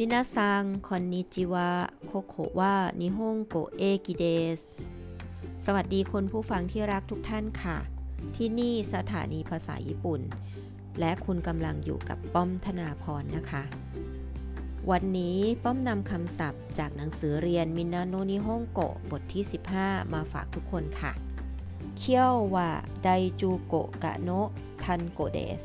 みなさんこんにちはここは日本語駅です สวัสดีคนผู้ฟังที่รักทุกท่านค่ะ ที่นี่สถานีภาษาญี่ปุ่น และคุณกำลังอยู่กับป้อมธนาพรนะคะ วันนี้ป้อมนำคำศัพท์จากหนังสือเรียนみんなの日本語 บทที่ 15 มาฝากทุกคนค่ะ 今日は第十五課の単語です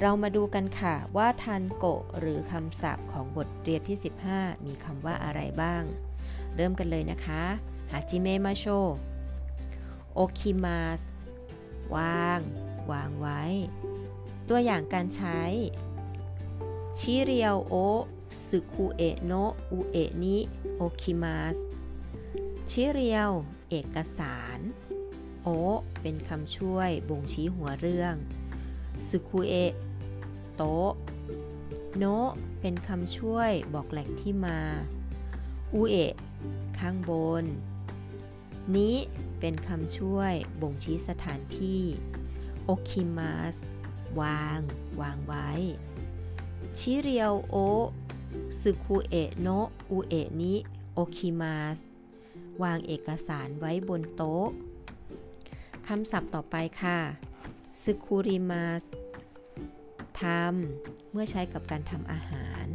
เรามาดูกันค่ะว่า 単語 หรือคำศัพท์ของบทเรียนที่ 15 มีคำว่าอะไรบ้าง เริ่มกันเลยนะคะ 始めましょう 置きます วาง วางไว้ ตัวอย่างการใช้ 資料を机の上に置きます 資料 เอกสาร โอ เป็นคำช่วยบ่งชี้หัวเรื่องสึคุเอะ โต๊ะ โนเป็นคำช่วยบอกแหล่งที่มา อุเอะข้างบน นี้เป็นคำช่วยบ่งชี้สถานที่ โอคิมัสวาง วางไว้ ชิเรียวโอสึคุเอะโนอุเอะนิโอคิมัสวางเอกสารไว้บนโต๊ะ คำศัพท์ต่อไปค่ะสึคุริมัส ทำเมื่อใช้กับการทำอาหาร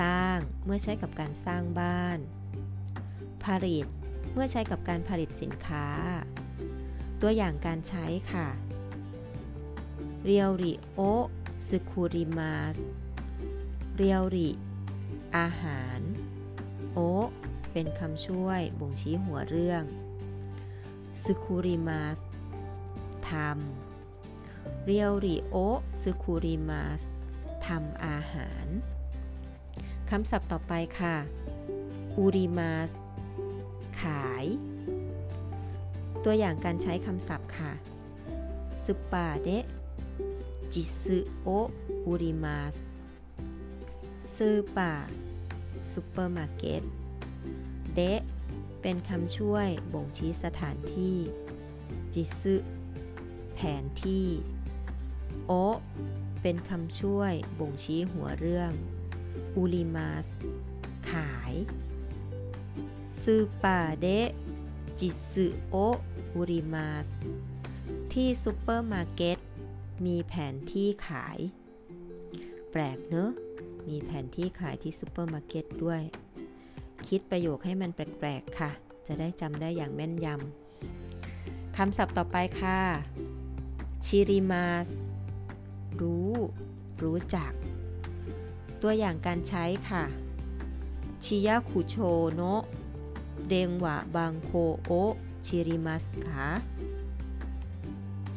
สร้างเมื่อใช้กับการสร้างบ้าน ผลิตเมื่อใช้กับการผลิตสินค้า ตัวอย่างการใช้ค่ะเรียวริโอซึคูริมาสเรียวริอาหาร โอ เป็นคำช่วยบ่งชี้หัวเรื่องซึคูริมาสทำ เรียวริโอซึคุริมาสทำอาหาร คำศัพท์ต่อไปค่ะอูริมาสขาย ตัวอย่างการใช้คำศัพท์ค่ะซุปาเด地図を売ります スーパー ซูเปอร์มาร์เก็ต で เป็นคำช่วยบ่งชี้สถานที่ จิซึแผนที่ を เป็นคำช่วยบ่งชี้หัวเรื่อง売ります ขาย スーパーで地図を売ります ที่ซูเปอร์มาร์เก็ตมีแผนที่ขาย แปลกเนอะ มีแผนที่ขายที่ซูเปอร์มาร์เก็ตด้วย คิดประโยคให้มันแปลกๆค่ะ จะได้จำได้อย่างแม่นยำคำศัพท์ต่อไปค่ะ 知ります รู้จัก ตัวอย่างการใช้ค่ะชิยะคุโชโนะเดงวะบังโคโอชิริมัสคะ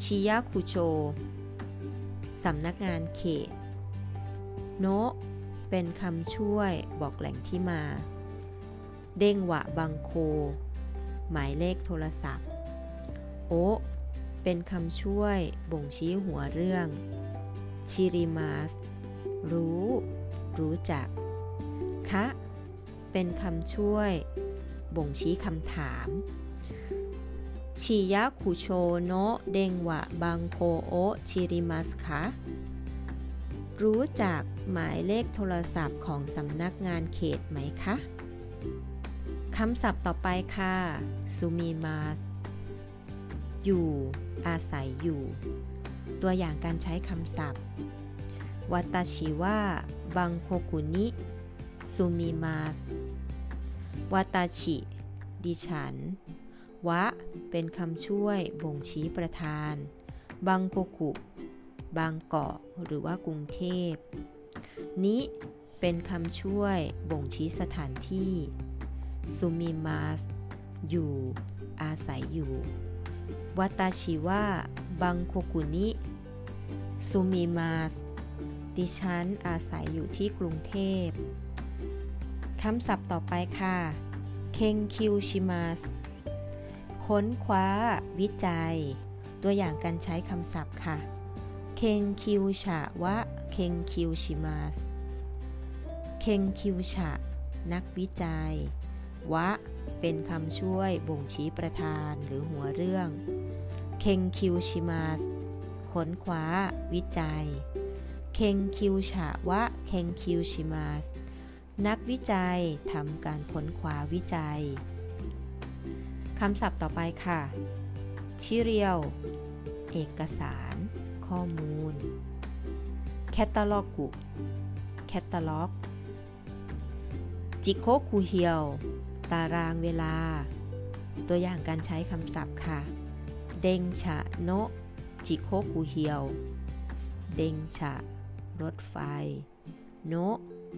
ชิยะคุโชสำนักงานเขต โนะเป็นคำช่วยบอกแหล่งที่มา เด้งวะบังโค หมายเลขโทรศัพท์ โอเป็นคำช่วยบ่งชี้หัวเรื่อง ชิริมาสรู้ รู้จัก คะ เป็นคำช่วย บ่งชี้คำถามชิยะคุโชโนะเดงวะบังโคโอชิริมัสคะรู้จักหมายเลขโทรศัพท์ของสำนักงานเขตไหมคะ คำศัพท์ต่อไปค่ะซูมิมัสอยู่ อาศัยอยู่ ตัวอย่างการใช้คำศัพท์วัตชิวะบังโคกุนิซูมิมาสวัตชิ ดิฉัน วะ เป็นคำช่วยบ่งชี้ประธาน บังโคกุ บางเกาะ หรือว่ากรุงเทพ นิเป็นคำช่วยบ่งชี้สถานที่ซูมิมาสอยู่ อาศัยอยู่ วัตชิวะบังโคกุนิซูมิมาสดิฉันอาศัยอยู่ที่กรุงเทพคำศัพท์ต่อไปค่ะ เคงคิวชิมาสค้นคว้า วิจัย ตัวอย่างการใช้คำศัพท์ค่ะ เคงคิวชะวะ เคงคิวชิมาส เคงคิวชะ นักวิจัย วะ เป็นคำช่วยบ่งชี้ประธานหรือหัวเรื่อง เคงคิวชิมาสค้นคว้า วิจัย เคงคิวชาวะ เคงคิวชิมาสนักวิจัยทำการค้นคว้าวิจัยคำศัพท์ต่อไปค่ะ ชิเรียว เอกสาร ข้อมูล カタログ แคตตาล็อก 時刻表 ตารางเวลา ตัวอย่างการใช้คำศัพท์ค่ะ 電車の時刻表 電車 รถไฟ の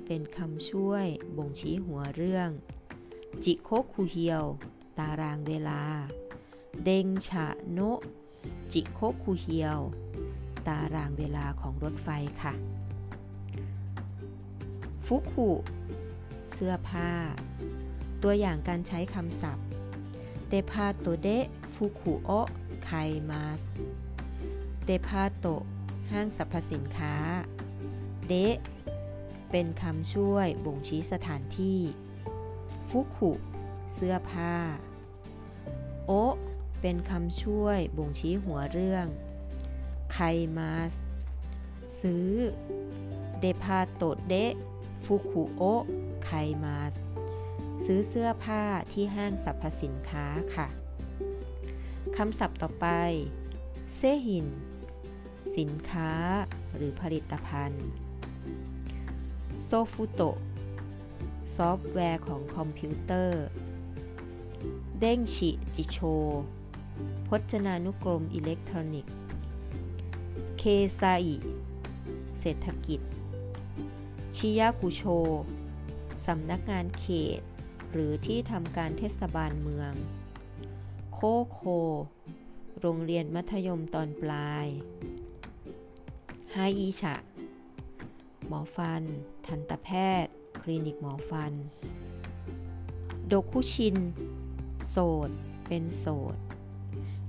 เป็นคำช่วยบ่งชี้หัวเรื่อง จิโคคูเฮียว ตารางเวลา 電車のจิโคคูเฮียว ตารางเวลาของรถไฟค่ะ 服 เสื้อผ้า ตัวอย่างการใช้คำศัพท์ デパートで服を買います デパート ห้างสรรพสินค้า で เป็นคำช่วยบ่งชี้สถานที่ 服เสื้อผ้า โอเป็นคำช่วยบ่งชี้หัวเรื่อง ไคมาสซื้อ เดพาโตเดฟุคุโอไคมาส ซื้อเสื้อผ้าที่ห้างสรรพสินค้าค่ะคำศัพท์ต่อไป เซหิน สินค้าหรือผลิตภัณฑ์ ソフト ซอฟต์แวร์ของคอมพิวเตอร์ 電子辞書 พจนานุกรมอิเล็กทรอนิกส์ 経済 เศรษฐกิจ ชิยากุโช สำนักงานเขต หรือที่ทำการเทศบาลเมือง 高校 โรงเรียนมัธยมตอนปลายไฮอีชะ หมอฟัน ทันตแพทย์ คลินิกหมอฟัน โดคุชิน โสด เป็นโสด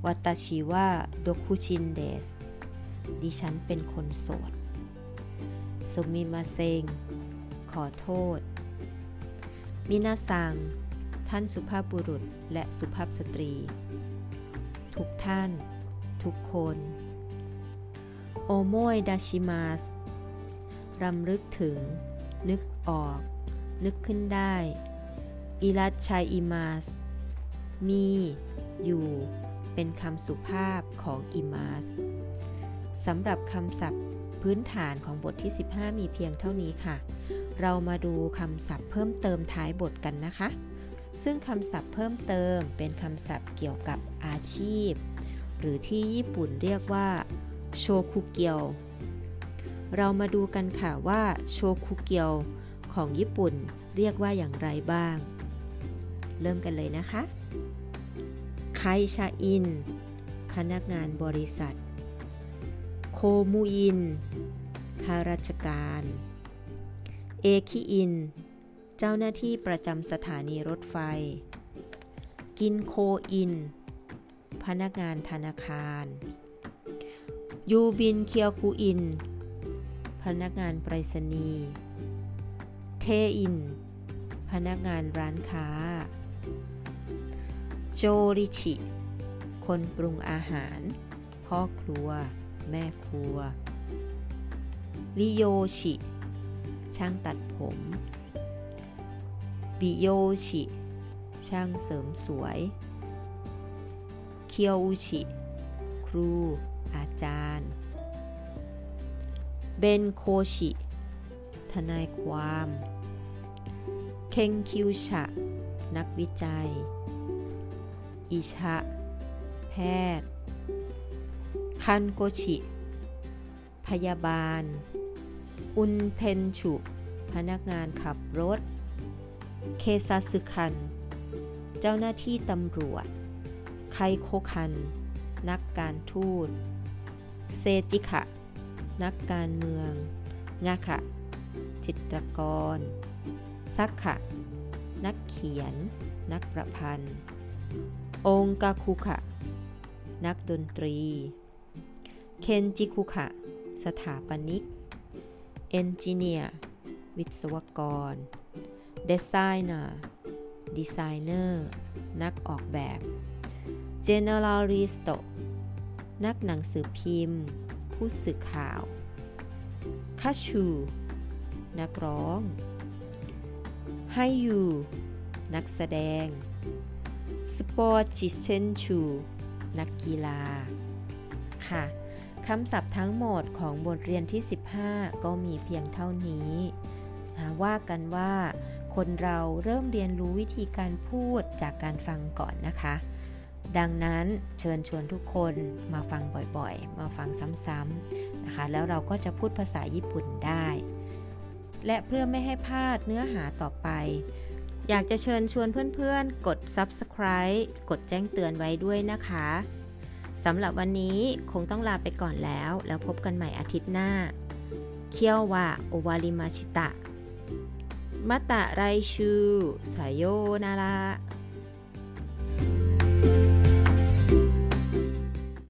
วัตชิว่าโดคุชินเดส ดิฉันเป็นคนโสด สุมิมาเซง ขอโทษ มินาซัง ท่านสุภาพบุรุษและสุภาพสตรี ทุกท่าน ทุกคน โอโมยดาชิมาสรำลึกถึง นึกออก นึกขึ้นได้ อิรัชชัยอิมาส มี อยู่ เป็นคำสุภาพของอิมาสสำหรับคำศัพท์พื้นฐานของบทที่ 15 มีเพียงเท่านี้ค่ะ เรามาดูคำศัพท์เพิ่มเติมท้ายบทกันนะคะ ซึ่งคำศัพท์เพิ่มเติมเป็นคำศัพท์เกี่ยวกับอาชีพ หรือที่ญี่ปุ่นเรียกว่าโชคุเกียว เรามาดูกันค่ะว่าโชคุเกียวของญี่ปุ่นเรียกว่าอย่างไรบ้าง เริ่มกันเลยนะคะไคชาอิน พนักงานบริษัท โคมูอินข้าราชการ 駅員 เจ้าหน้าที่ประจำสถานีรถไฟ 銀行員 พนักงานธนาคาร 郵便局員 พนักงานไปรษณีย์ 店員 พนักงานร้านค้า 調理師 คนปรุงอาหาร พ่อครัว แม่ครัวริโยชิ ช่างตัดผมบิโยชิช่างเสริมสวย เคียวอุชิ ครู อาจารย์ เบนโคชิ ทนายความ เคงคิวชะ นักวิจัย อิชะ แพทย์ คันโกชิ พยาบาล อุนเทนชุ พนักงานขับรถ เคซาสึคัน เจ้าหน้าที่ตำรวจ ไคโคคัน นักการทูต เซจิคะ นักการเมือง งาคะ จิตรกร 作家 นักเขียน นักประพันธ์ องกาคุคะนักดนตรี 建築家 สถาปนิก エンジニア วิศวกร デザイナー デザイナー นักออกแบบ ジャーナリスト นักหนังสือพิมพ์ ผู้สื่อข่าวคาชูนักร้อง ให้ยูนักแสดง สปอร์จิเซนชู นักกีฬา ค่ะ คำศัพท์ทั้งหมดของบทเรียนที่ 15 ก็มีเพียงเท่านี้นะว่ากันว่าคนเราเริ่มเรียนรู้วิธีการพูดจากการฟังก่อนนะคะ ดังนั้นเชิญชวนทุกคนมาฟังบ่อยๆ มาฟังซ้ำๆนะคะ แล้วเราก็จะพูดภาษาญี่ปุ่นได้ และเพื่อไม่ให้พลาดเนื้อหาต่อไป อยากจะเชิญชวนเพื่อนๆ กด subscribe กดแจ้งเตือนไว้ด้วยนะคะ สำหรับวันนี้คงต้องลาไปก่อนแล้ว แล้วพบกันใหม่อาทิตย์หน้า เคียววะโอวาริมาชิตะ มาตะไรชู สายโยนาระ